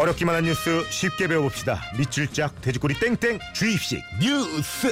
어렵기만 한 뉴스 쉽게 배워봅시다. 밑줄 짝 돼지꼬리 땡땡 주입식 뉴스.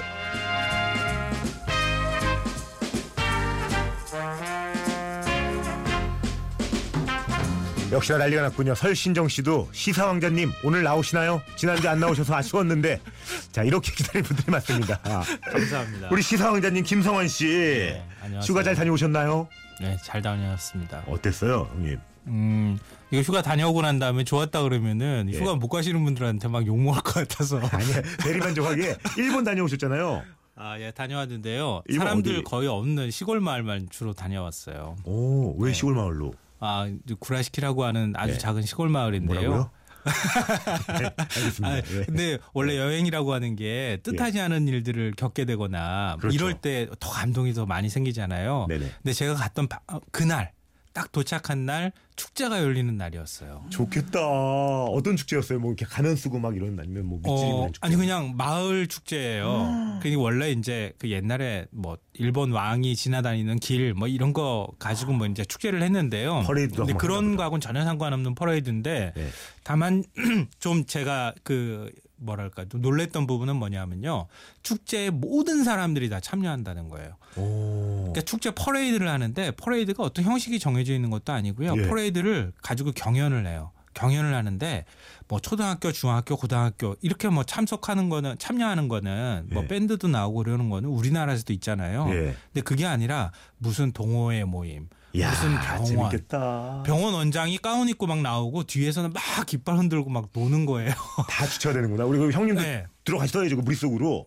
역시나 난리가 났군요. 설신정 씨도 시사왕자님 오늘 나오시나요? 지난주에 안 나오셔서 아쉬웠는데 자 이렇게 기다린 분들이 많습니다. 아, 감사합니다. 우리 시사왕자님 김성원 씨 네, 안녕하세요. 휴가 잘 다녀오셨나요? 네, 잘 다녀왔습니다. 어땠어요, 형님? 음, 이거 휴가 다녀오고 난 다음에 좋았다 그러면은 예. 휴가 못 가시는 분들한테 막 욕먹을 것 같아서. 아니야 대리만족하게 일본 다녀오셨잖아요. 아, 예, 다녀왔는데요. 사람들 어디? 거의 없는 시골 마을만 주로 다녀왔어요. 오, 왜 시골 마을로? 아, 구라시키라고 하는 아주 네. 작은 시골 마을인데요. 뭐라고요? 네, 알겠습니다. 아, 예. 근데 원래 여행이라고 하는 게 뜻하지 않은 일들을 겪게 되거나 그렇죠. 이럴 때 더 감동이 더 많이 생기잖아요. 네네. 근데 제가 갔던 바- 어, 그날 딱 도착한 날 축제가 열리는 날이었어요. 좋겠다. 어떤 축제였어요? 뭐 이렇게 가면 쓰고 막 이런 아니면 뭐 밑줄이 어, 축제? 아니 그냥 마을 축제예요. 음. 그게 원래 이제 그 옛날에 뭐 일본 왕이 지나다니는 길 뭐 이런 거 가지고 뭐 이제 축제를 했는데요. 퍼레이드도 근데 그런. 거하고는 전혀 상관없는 퍼레이드인데 네. 다만 좀 제가 그 뭐랄까 좀 놀랬던 부분은 뭐냐면요. 축제에 모든 사람들이 다 참여한다는 거예요. 오. 그러니까 축제 퍼레이드를 하는데 퍼레이드가 어떤 형식이 정해져 있는 것도 아니고요. 예. 퍼레이드를 가지고 경연을 해요. 경연을 하는데 뭐 초등학교, 중학교, 고등학교 이렇게 뭐 참석하는 거는 참여하는 거는 뭐 예. 밴드도 나오고 그러는 거는 우리나라에서도 있잖아요. 예. 근데 그게 아니라 무슨 동호회 모임, 야, 무슨 병원, 재밌겠다. 병원 원장이 가운 입고 막 나오고 뒤에서는 막 깃발 흔들고 막 노는 거예요. 다 주체가 되는구나. 우리 그 형님도 네. 들어가셔야죠. 그 무릿속으로.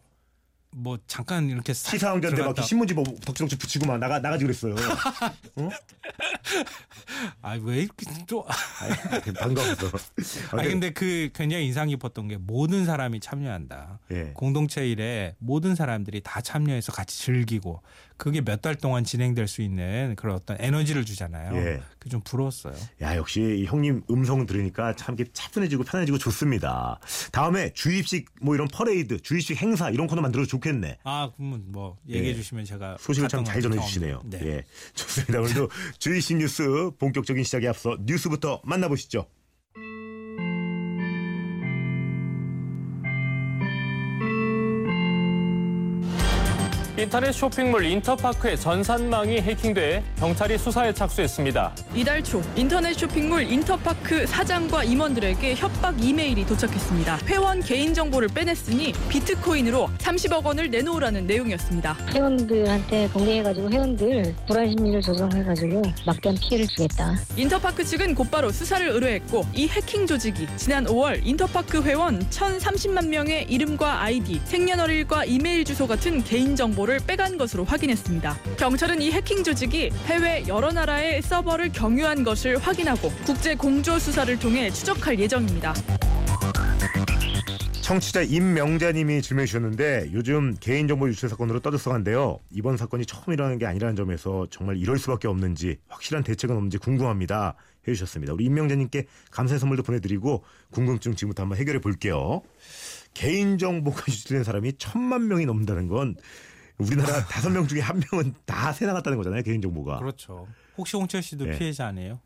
뭐 잠깐 이렇게 싹 시사왕자한테 막 신문지 뭐 덕지덕지 붙이고 막 나가 나가지 그랬어요. 아, 왜 이렇게 또 반가워서. 아 근데 그 굉장히 인상 깊었던 게 모든 사람이 참여한다. 예. 공동체 일에 모든 사람들이 다 참여해서 같이 즐기고 그게 몇 달 동안 진행될 수 있는 그런 어떤 에너지를 주잖아요. 예. 그게 좀 부러웠어요. 야 역시 이 형님 음성 들으니까 참 이렇게 차분해지고 편해지고 좋습니다. 다음에 주입식 뭐 이런 퍼레이드, 주입식 행사 이런 코너 만들어도 좋겠네. 아 그러면 뭐 얘기해 예. 주시면 제가 소식을 참잘거 전해주시네요. 네. 예, 좋습니다. 오늘도 주이신 뉴스 본격적인 시작에 앞서 뉴스부터 만나보시죠. 인터넷 쇼핑몰 인터파크의 전산망이 해킹돼 경찰이 수사에 착수했습니다. 이달 초 인터넷 쇼핑몰 인터파크 사장과 임원들에게 협박 이메일이 도착했습니다. 회원 개인 정보를 빼냈으니 비트코인으로 30억 원을 내놓으라는 내용이었습니다. 회원들한테 공개해가지고 회원들 불안 심리를 조성해가지고 막대한 피해를 주겠다. 인터파크 측은 곧바로 수사를 의뢰했고 이 해킹 조직이 지난 5월 인터파크 회원 1,030만 명의 이름과 아이디, 생년월일과 이메일 주소 같은 개인 정보를 빼간 것으로 확인했습니다. 경찰은 이 해킹 조직이 해외 여러 나라의 서버를 경유한 것을 확인하고 국제 공조 수사를 통해 추적할 예정입니다. 청취자 임명자님이 질문해 주셨는데 요즘 개인정보 유출 사건으로 떠들썩한데요. 이번 사건이 처음 일어나는 게 아니라는 점에서 정말 이럴 수밖에 없는지 확실한 대책은 없는지 궁금합니다. 해주셨습니다. 우리 임명자님께 감사의 선물도 보내드리고 궁금증 지금부터 한번 해결해 볼게요. 개인정보가 유출된 사람이 천만 명이 넘는다는 건 우리나라 다섯 명 중에 한 명은 다 새나갔다는 거잖아요. 개인 정보가. 그렇죠. 혹시 홍철 씨도 예. 피해자 아니에요?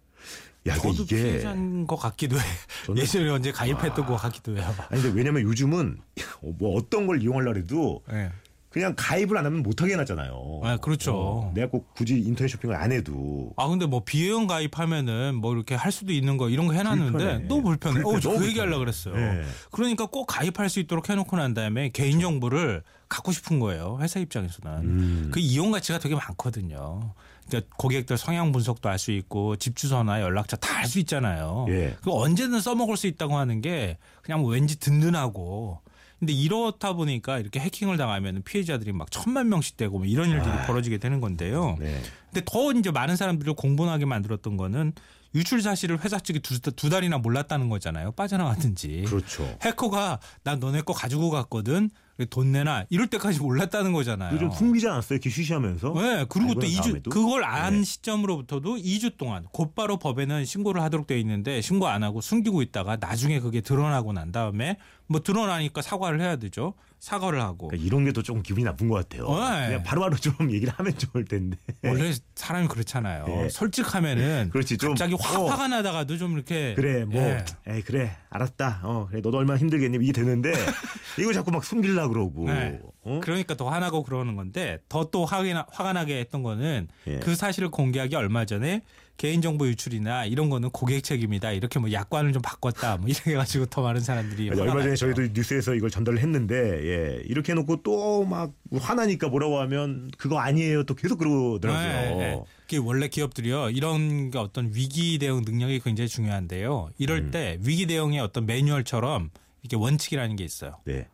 야, 저도 이게 피해자인 것 같기도 해. 저는- 예전에 언제 가입했던 것 같기도 해요. 아니 근데 왜냐면 요즘은 뭐 어떤 걸 이용하려 해도 예. 그냥 가입을 안 하면 못하게 해놨잖아요. 아, 그렇죠. 어, 내가 꼭 굳이 인터넷 쇼핑을 안 해도. 아 근데 뭐 비회원 가입하면은 뭐 이렇게 할 수도 있는 거 이런 거 해놨는데 불편해. 너무 불편해. 불편해. 어, 저 너무 그 얘기 하려 불편해. 그랬어요. 예. 그러니까 꼭 가입할 수 있도록 해놓고 난 다음에 개인 정보를 갖고 싶은 거예요. 회사 입장에서는 음. 그 이용 가치가 되게 많거든요. 그러니까 고객들 성향 분석도 알 수 있고 집 주소나 연락처 다 알 수 있잖아요. 예. 그 언제든 써먹을 수 있다고 하는 게 그냥 뭐 왠지 든든하고. 근데 이렇다 보니까 이렇게 해킹을 당하면 피해자들이 막 천만 명씩 되고 뭐 이런 일들이 벌어지게 되는 건데요. 네. 근데 더 이제 많은 사람들을 공분하게 만들었던 거는 유출 사실을 회사 측이 두, 두 달이나 몰랐다는 거잖아요. 빠져나갔든지. 그렇죠. 해커가 나 너네 거 가지고 갔거든. 돈 내나 이럴 때까지 몰랐다는 거잖아요. 그좀 숨기지 않았어요? 이렇게 쉬쉬하면서. 네, 그리고 또난 2주 다음에도? 그걸 안 네. 시점으로부터도 2주 동안 곧바로 법에는 신고를 하도록 되어 있는데 신고 안 하고 숨기고 있다가 나중에 그게 드러나고 난 다음에 뭐 드러나니까 사과를 해야 되죠. 사과를 하고 그러니까 이런 게 또 조금 기분이 나쁜 것 같아요. 네. 그냥 바로바로 좀 얘기를 하면 좋을 텐데. 원래 사람이 그렇잖아요. 네. 솔직하면은 그렇지, 좀, 갑자기 확 어. 화가 나다가도 좀 이렇게 그래 뭐 예. 에이 그래 알았다 어 그래 너도 얼마나 힘들겠니 이게 되는데 이거 자꾸 막 숨기려 그러고 네. 어? 그러니까 더 화나고 그러는 건데 더 또 화가, 화가 나게 했던 거는 예. 그 사실을 공개하기 얼마 전에 개인정보 유출이나 이런 거는 고객 책임이다 이렇게 뭐 약관을 좀 바꿨다 뭐 이렇게 해가지고 더 많은 사람들이 맞아, 얼마 전에. 저희도 뉴스에서 이걸 전달을 했는데 예 이렇게 해놓고 또 막 화나니까 뭐라고 하면 그거 아니에요 또 계속 그러더라고요 네, 네. 원래 기업들이요 이런 게 어떤 위기 대응 능력이 굉장히 중요한데요. 이럴 음. 때 위기 대응의 어떤 매뉴얼처럼 이게 원칙이라는 게 있어요. 네.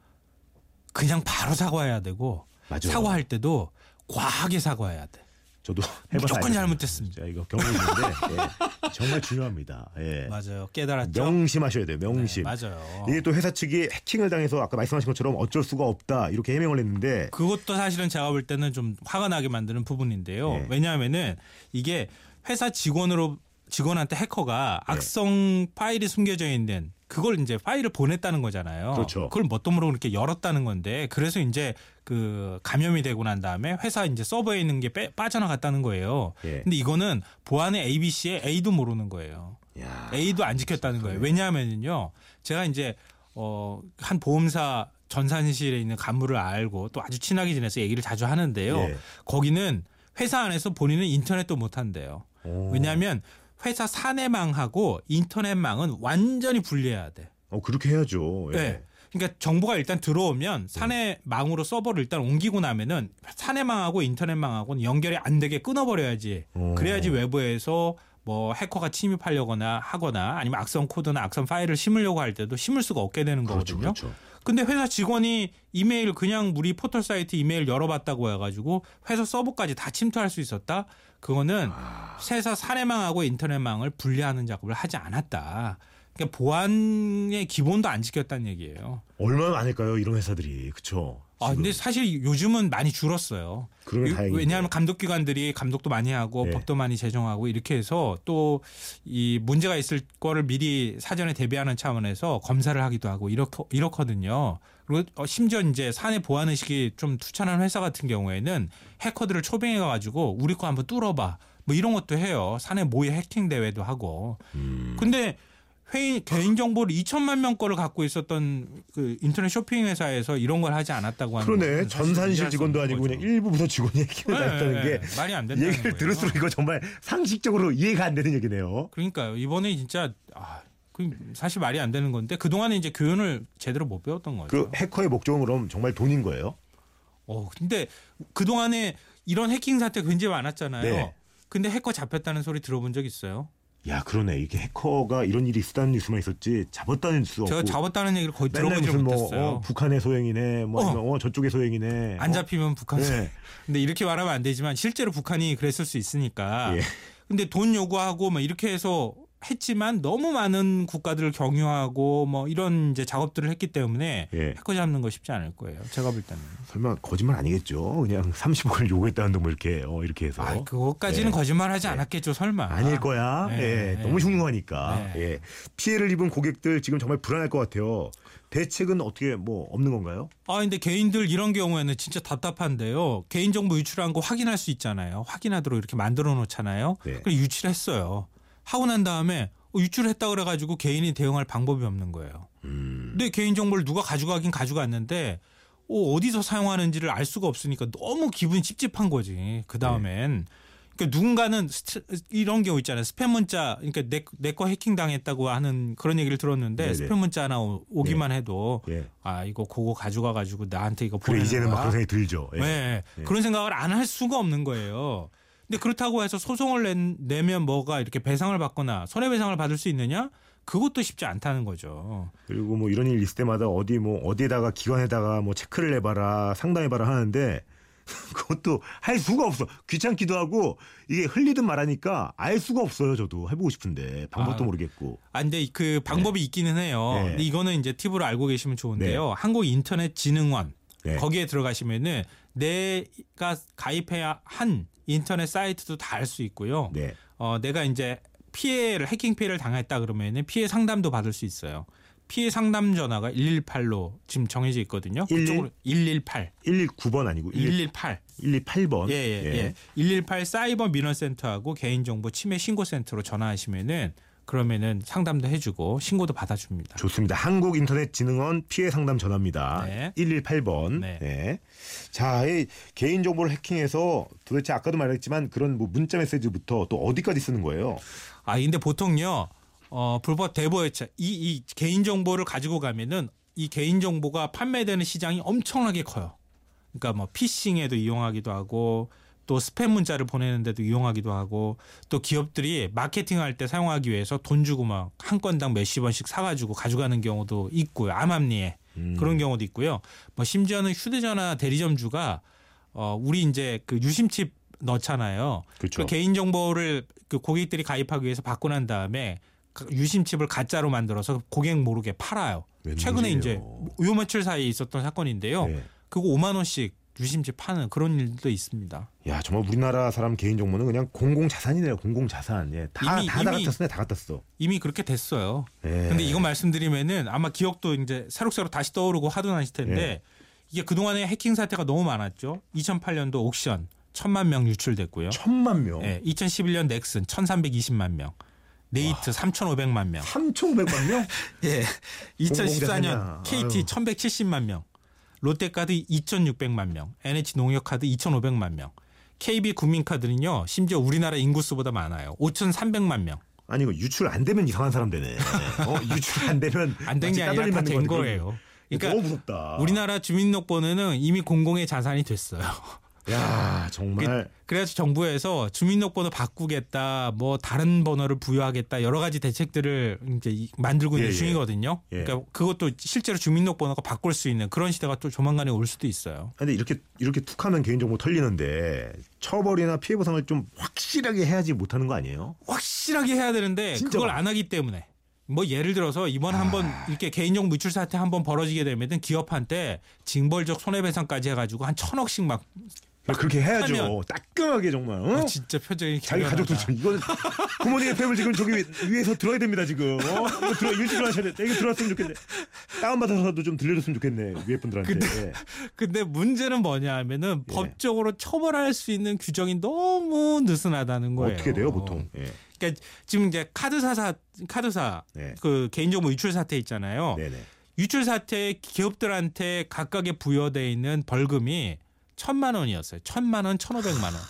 그냥 바로 사과해야 되고 맞아. 사과할 때도 과하게 사과해야 돼. 저도 해봐서 무조건. 진짜 이거 경험이 있는데 예, 정말 중요합니다 예. 맞아요. 깨달았죠. 명심하셔야 돼요 명심 네, 맞아요. 이게 또 회사 측이 해킹을 당해서 아까 말씀하신 것처럼 어쩔 수가 없다 이렇게 해명을 했는데 그것도 사실은 제가 볼 때는 좀 화가 나게 만드는 부분인데요. 네. 왜냐하면은 이게 회사 직원으로 직원한테 해커가 네. 악성 파일이 숨겨져 있는 그걸 이제 파일을 보냈다는 거잖아요. 그렇죠. 그걸 뭣도 모르고 이렇게 열었다는 건데 그래서 이제 그 감염이 되고 난 다음에 회사 이제 서버에 있는 게 빼- 빠져나갔다는 거예요. 예. 근데 이거는 보안의 ABC에 A도 모르는 거예요. 야, A도 안 지켰다는 거예요. 왜냐하면요. 제가 이제 어, 한 보험사 전산실에 있는 간부를 알고 또 아주 친하게 지내서 얘기를 자주 하는데요. 예. 거기는 회사 안에서 본인은 인터넷도 못 한대요. 오. 왜냐하면 회사 사내망하고 인터넷망은 완전히 분리해야 돼. 어 그렇게 해야죠 예. 네. 그러니까 정보가 일단 들어오면 사내망으로 서버를 일단 옮기고 나면은 사내망하고 인터넷망하고는 연결이 안 되게 끊어버려야지. 오. 그래야지 외부에서 뭐 해커가 침입하려거나 하거나 아니면 악성 코드나 악성 파일을 심으려고 할 때도 심을 수가 없게 되는 그렇죠 거거든요. 그렇죠 근데 회사 직원이 이메일 그냥 우리 포털 사이트 이메일 열어봤다고 해가지고 회사 서버까지 다 침투할 수 있었다? 그거는 아. 회사 사내망하고 인터넷망을 분리하는 작업을 하지 않았다. 그러니까 보안의 기본도 안 지켰다는 얘기예요. 얼마나 많을까요 이런 회사들이 그쵸 아. 근데 사실 요즘은 많이 줄었어요. 왜냐하면 감독 기관들이 감독도 많이 하고 네. 법도 많이 제정하고 이렇게 해서 또 이 문제가 있을 거를 미리 사전에 대비하는 차원에서 검사를 하기도 하고 이렇게 이렇거든요. 그리고 어, 심지어 이제 사내 보안 의식이 좀 투철한 회사 같은 경우에는 해커들을 초빙해 가지고 우리 거 한번 뚫어봐. 뭐 이런 것도 해요. 사내 모의 해킹 대회도 하고. 음. 근데 회의 개인 정보를 2천만 명 거를 갖고 있었던 그 인터넷 쇼핑 회사에서 이런 걸 하지 않았다고 하는 그러네 전산실 직원도 아니고 거죠. 그냥 일부 부서 직원이 해킹을 네, 당했다는 네, 게 네. 말이 안 된다는 얘기를 거예요. 들을수록 이거 정말 상식적으로 이해가 안 되는 얘기네요. 그러니까요. 이번에 진짜 아, 그 사실 말이 안 되는 건데 그 동안에 이제 교훈을 제대로 못 배웠던 거죠. 그 해커의 목적은 그럼 정말 돈인 거예요? 어, 근데 그 동안에 이런 해킹 사태 굉장히 많았잖아요. 네. 근데 해커 잡혔다는 소리 들어본 적 있어요? 야 그러네 이게 해커가 이런 일이 있었다는 뉴스만 있었지 잡았다는 제가 없고 잡았다는 얘기를 거의 들어보지 무슨 뭐 못했어요. 어, 북한의 소행이네 뭐 어. 어, 저쪽의 소행이네 안 잡히면 북한. 네. 근데 이렇게 말하면 안 되지만 실제로 북한이 그랬을 수 있으니까. 예. 근데 돈 요구하고 뭐 이렇게 해서 했지만 너무 많은 국가들을 경유하고 뭐 이런 이제 작업들을 했기 때문에 예. 해커 잡는 거 쉽지 않을 거예요. 제가 볼 때는. 설마 거짓말 아니겠죠 그냥 30억을 요구했다는데 뭐 이렇게 어, 이렇게 해서 아, 그것까지는 네. 거짓말하지 않았겠죠, 설마. 아닐 거야. 네, 예, 네. 너무 흉흉하니까. 네. 예. 피해를 입은 고객들 지금 정말 불안할 것 같아요. 대책은 어떻게 뭐 없는 건가요? 아, 근데 개인들 이런 경우에는 진짜 답답한데요. 개인정보 유출한 거 확인할 수 있잖아요. 확인하도록 이렇게 만들어 놓잖아요. 네. 그걸 유출했어요. 하고 난 다음에 어, 유출했다 그래가지고 개인이 대응할 방법이 없는 거예요. 음. 내 개인 정보를 누가 가져가긴 가져갔는데 어, 어디서 사용하는지를 알 수가 없으니까 너무 기분이 찝찝한 거지. 그 다음엔. 그러니까 누군가는 스트- 이런 경우 있잖아요. 스팸 문자, 그러니까 내거 해킹 당했다고 하는 그런 얘기를 들었는데 네네. 스팸 문자 하나 오- 오기만 해도 예. 아 이거 그거 가져가 가지고 나한테 이거 그래 보내는 이제는 막? 그런 생각이 들죠. 예. 네. 그런 생각을 안 할 수가 없는 거예요. 근데 그렇다고 해서 소송을 낸- 내면 뭐가 이렇게 배상을 받거나 손해배상을 받을 수 있느냐? 그것도 쉽지 않다는 거죠. 그리고 뭐 이런 일 있을 때마다 어디 뭐 어디에다가 기관에다가 뭐 체크를 해봐라 상담해봐라 하는데 그것도 할 수가 없어 귀찮기도 하고 이게 흘리든 말하니까 알 수가 없어요 저도 해보고 싶은데 방법도 아. 모르겠고 아, 근데 그 방법이 있기는 해요. 네. 근데 이거는 이제 팁으로 알고 계시면 좋은데요. 한국인터넷진흥원 네. 거기에 들어가시면은 내가 가입해야 한 인터넷 사이트도 다 알 수 있고요. 네. 어, 내가 이제 피해를 해킹 피해를 당했다 그러면은 피해 상담도 받을 수 있어요. 피해 상담 전화가 118로 지금 정해져 있거든요. 11? 그쪽으로 118, 119번 아니고 118. 118번. 예, 예, 예. 118 사이버 민원센터하고 개인정보 침해 신고센터로 전화하시면은 그러면은 상담도 해주고 신고도 받아줍니다. 좋습니다. 한국인터넷진흥원 피해 상담 전화입니다. 네. 118번. 네. 네. 자, 이 개인 정보를 해킹해서 도대체 아까도 말했지만 그런 뭐 문자 메시지부터 또 어디까지 쓰는 거예요? 아 근데 보통요 어 불법 대보회차 이, 이 개인 정보를 가지고 가면은 이 개인 정보가 판매되는 시장이 엄청나게 커요. 그러니까 뭐 피싱에도 이용하기도 하고 또 스팸 문자를 보내는데도 이용하기도 하고 또 기업들이 마케팅할 때 사용하기 위해서 돈 주고 막 한 건당 몇십 원씩 사가지고 가져가는 경우도 있고요. 암암리에 음. 그런 경우도 있고요. 뭐 심지어는 휴대전화 대리점주가 어 우리 이제 그 유심칩 넣잖아요. 그렇죠. 그 개인 정보를 그 고객들이 가입하기 위해서 받고 난 다음에 그 유심칩을 가짜로 만들어서 고객 모르게 팔아요. 최근에 웬일이에요. 이제 요 며칠 사이에 있었던 사건인데요. 네. 그거 5만 원씩 유심칩 파는 그런 일도 있습니다. 야, 정말 우리나라 사람 개인 정보는 그냥 공공 자산이네요. 공공 자산. 예. 다, 이미- 다, 다 이미- 갖다. 다 갖다 써. 이미 그렇게 됐어요. 예. 근데 이거 말씀드리면은 아마 기억도 이제 새록새록 다시 떠오르고 하도 나실 텐데 예. 이게 그동안에 해킹 사태가 너무 많았죠. 2008년도 옥션 천만 명 유출됐고요. 천만 명. 예, 2011년 넥슨 1,320만 명. 네이트 3,500만 명. 3,500만 명? 예. 2014년 공공자산이야. KT 아유. 1,170만 명. 롯데카드 2,600만 명. NH농협카드 2,500만 명. KB 국민카드는요. 심지어 우리나라 인구수보다 많아요. 5,300만 명. 아니 이거 유출 안 되면 이상한 사람 되네. 어, 유출 안 되면 안 된 게 아니라 다 된 거예요. 그러니까 너무 무섭다. 우리나라 주민등록번호는 이미 공공의 자산이 됐어요. 야 정말 그래서 정부에서 주민등록번호 바꾸겠다, 뭐 다른 번호를 부여하겠다 여러 가지 대책들을 이제 이- 만들고 있는 예, 예. 중이거든요. 예. 그러니까 그것도 실제로 주민등록번호가 바꿀 수 있는 그런 시대가 또 조만간에 올 수도 있어요. 근데 이렇게 이렇게 툭하면 개인정보 털리는데 처벌이나 피해 보상을 좀 확실하게 해야지 못하는 거 아니에요? 확실하게 해야 되는데 그걸. 안 하기 때문에 뭐 예를 들어서 이번 한번 이렇게 개인정보 유출 사태 한번 벌어지게 되면은 기업한테 징벌적 손해배상까지 해가지고 한 천억씩 막 그렇게 해야죠. 하면- 따끔하게 정말. 어? 아, 진짜 표정이 자기 기묘하다. 가족도 좀 이거 부모님의 폐을 지금 저기 위- 위에서 들어야 됩니다 지금. 어? 이거 들어 일찍 일어나셔야 돼. 이거 들어왔으면 좋겠네. 다운 받아서도 좀 들려줬으면 좋겠네 위에 분들한테. 근데 문제는 뭐냐 하면은 예. 법적으로 처벌할 수 있는 규정이 너무 느슨하다는 거예요. 어떻게 돼요 보통? 예. 그러니까 지금 이제 카드사 사 카드사 네. 그 개인정보 유출 사태 있잖아요. 네네. 유출 사태 기업들한테 각각에 부여돼 있는 벌금이 천만 원이었어요. 천만 원, 천오백만 원.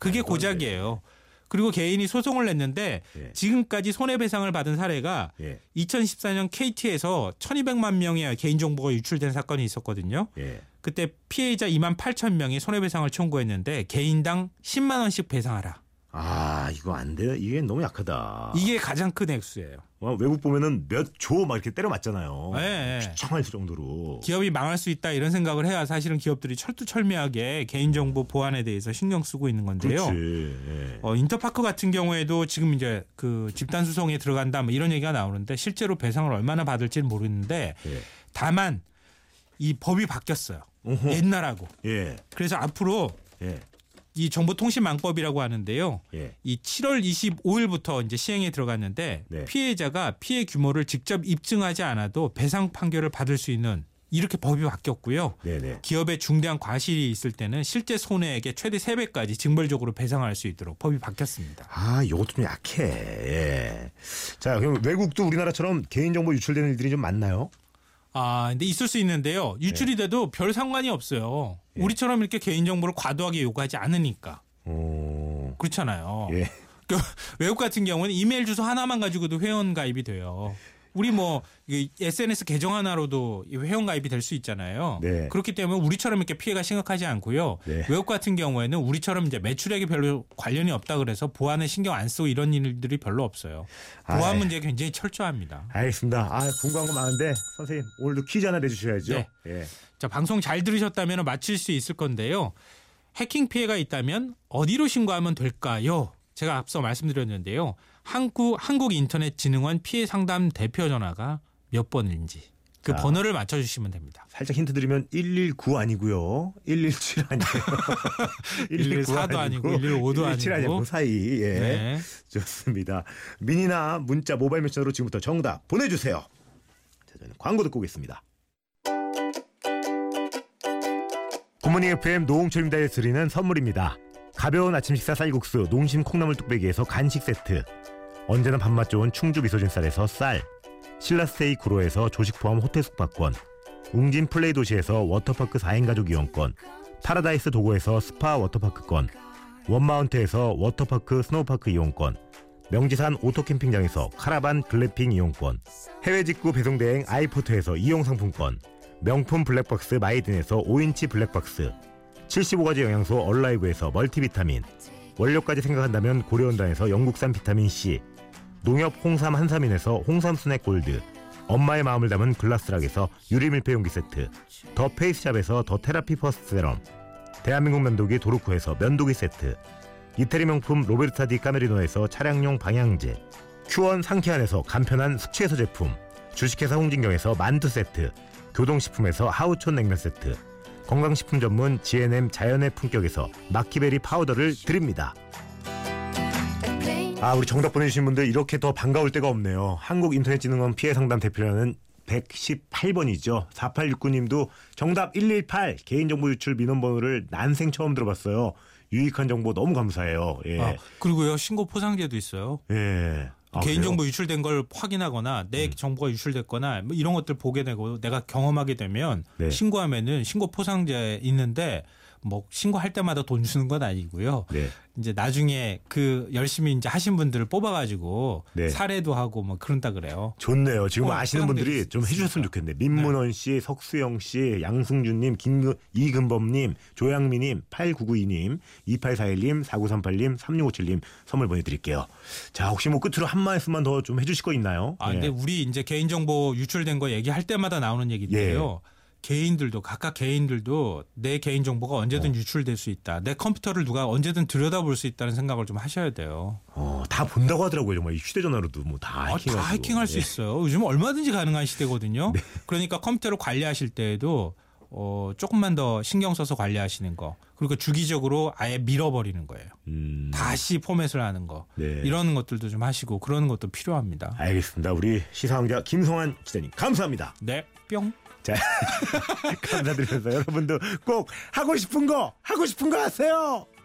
그게 고작이에요. 그리고 개인이 소송을 냈는데 예. 지금까지 손해배상을 받은 사례가 예. 2014년 KT에서 1,200만 명의 개인정보가 유출된 사건이 있었거든요. 예. 그때 피해자 2만 8천 명이 손해배상을 청구했는데 개인당 10만 원씩 배상하라. 아 이거 안 돼요. 이게 너무 약하다. 이게 가장 큰 액수예요. 어, 외국 보면은 몇 조 막 이렇게 때려 맞잖아요. 네. 비참할 정도로. 기업이 망할 수 있다 이런 생각을 해야 사실은 기업들이 철두철미하게 개인정보 보안에 대해서 신경 쓰고 있는 건데요. 예. 어, 인터파크 같은 경우에도 지금 이제 그 집단 수송에 들어간다 뭐 이런 얘기가 나오는데 실제로 배상을 얼마나 받을지는 모르는데 예. 다만 이 법이 바뀌었어요. 어허. 옛날하고. 예. 그래서 앞으로 예. 이 정보통신망법이라고 하는데요. 예. 이 7월 25일부터 이제 시행에 들어갔는데 네. 피해자가 피해 규모를 직접 입증하지 않아도 배상 판결을 받을 수 있는 이렇게 법이 바뀌었고요. 네네. 기업에 중대한 과실이 있을 때는 실제 손해액의 최대 3배까지 징벌적으로 배상할 수 있도록 법이 바뀌었습니다. 아, 이것도 좀 약해. 예. 자, 그럼 외국도 우리나라처럼 개인정보 유출되는 일들이 좀 많나요? 아, 근데 있을 수 있는데요. 유출이 돼도 별 상관이 없어요. 예. 우리처럼 이렇게 개인정보를 과도하게 요구하지 않으니까. 어. 그렇잖아요. 예. 그 외국 같은 경우는 이메일 주소 하나만 가지고도 회원 가입이 돼요. 우리 뭐 SNS 계정 하나로도 이 회원 가입이 될 수 있잖아요. 네. 그렇기 때문에 우리처럼 이렇게 피해가 심각하지 않고요. 네. 외국 같은 경우에는 우리처럼 이제 매출액이 별로 관련이 없다 그래서 보안에 신경 안 쓰고 이런 일들이 별로 없어요. 보안 아이. 문제 굉장히 철저합니다. 알겠습니다. 아, 궁금한 거 많은데 선생님 오늘도 퀴즈 하나 내주셔야죠. 네. 예. 자, 방송 잘 들으셨다면 맞힐 수 있을 건데요. 해킹 피해가 있다면 어디로 신고하면 될까요? 제가 앞서 말씀드렸는데요. 한국 한국인터넷진흥원 피해 상담 대표 전화가 몇 번인지 그 자. 번호를 맞춰 주시면 됩니다. 살짝 힌트 드리면 119 아니고요. 117 아니고요. 114도 아니고 115도 117 아니고 아니고. 그 사이. 예. 네. 좋습니다. 미니나 문자 모바일 메시지로 지금부터 정답 보내 주세요. 자, 저는 광고 듣고 오겠습니다. 굿모닝 FM 노홍철입니다에 드리는 선물입니다. 가벼운 아침 식사 쌀국수 농심 콩나물 뚝배기에서 간식 세트 언제나 밥맛 좋은 충주 미소진 쌀에서 쌀 신라스테이 구로에서 조식 포함 호텔 숙박권 웅진 플레이 도시에서 워터파크 4인 가족 이용권 파라다이스 도고에서 스파 워터파크권 원마운트에서 워터파크 스노우파크 이용권 명지산 오토캠핑장에서 카라반 글램핑 이용권 해외 직구 배송대행 아이포트에서 이용상품권 명품 블랙박스 마이든에서 5인치 블랙박스 75가지 영양소 얼라이브에서 멀티비타민 원료까지 생각한다면 고려은단에서 영국산 비타민C 농협 홍삼 한삼인에서 홍삼 스낵 골드 엄마의 마음을 담은 글라스락에서 유리 밀폐 용기 세트 더 페이스샵에서 더 테라피 퍼스트 세럼 대한민국 면도기 도루코에서 면도기 세트 이태리 명품 로베르타 디 까메리노에서 차량용 방향제 큐원 상쾌한에서 간편한 숙취해소 제품 주식회사 홍진경에서 만두 세트 교동식품에서 하우촌 냉면 세트 건강식품 전문 GNM 자연의 품격에서 마키베리 파우더를 드립니다. 아 우리 정답 보내주신 분들 이렇게 더 반가울 때가 없네요. 한국인터넷진흥원 피해상담 대표라는 118번이죠. 4869님도 정답 118 개인정보 유출 민원번호를 난생 처음 들어봤어요. 유익한 정보 너무 감사해요. 예. 아, 그리고요 신고 포상제도 있어요. 예. 아, 개인정보 그래요? 유출된 걸 확인하거나 내 정보가 유출됐거나 뭐 이런 것들 보게 되고 내가 경험하게 되면 네. 신고하면은 신고 포상제 있는데 뭐 신고할 때마다 돈 주는 건 아니고요. 네. 이제 나중에 그 열심히 이제 하신 분들을 뽑아가지고 네. 사례도 하고 뭐 그런다 그래요. 좋네요. 지금 어, 아시는 분들이 좀 해주셨으면. 좋겠네. 민문원 씨, 석수영 씨, 양승준님, 김 이근범님, 조양미님, 8992님, 2841님, 4938님, 3657님 선물 보내드릴게요. 자, 혹시 뭐 끝으로 한 말씀만 더 좀 해주실 거 있나요? 아 예. 근데 우리 이제 개인정보 유출된 거 얘기할 때마다 나오는 얘기인데요. 예. 개인들도 각각 개인들도 내 개인 정보가 언제든 어. 유출될 수 있다. 내 컴퓨터를 누가 언제든 들여다볼 수 있다는 생각을 좀 하셔야 돼요. 어, 다 본다고 하더라고요. 정말 이 휴대전화로도 뭐다 아, 해킹할, 다 해킹할 수 있어요. 요즘 얼마든지 가능한 시대거든요. 네. 그러니까 컴퓨터를 관리하실 때에도 어, 조금만 더 신경 써서 관리하시는 거. 그리고 주기적으로 아예 밀어버리는 거예요. 음, 다시 포맷을 하는 거. 네. 이런 것들도 좀 하시고 그러는 것도 필요합니다. 알겠습니다. 우리 시사왕자 김성환 기자님 감사합니다. 네, 뿅. 자, 감사드리면서 여러분도 꼭 하고 싶은 거 하고 싶은 거 하세요.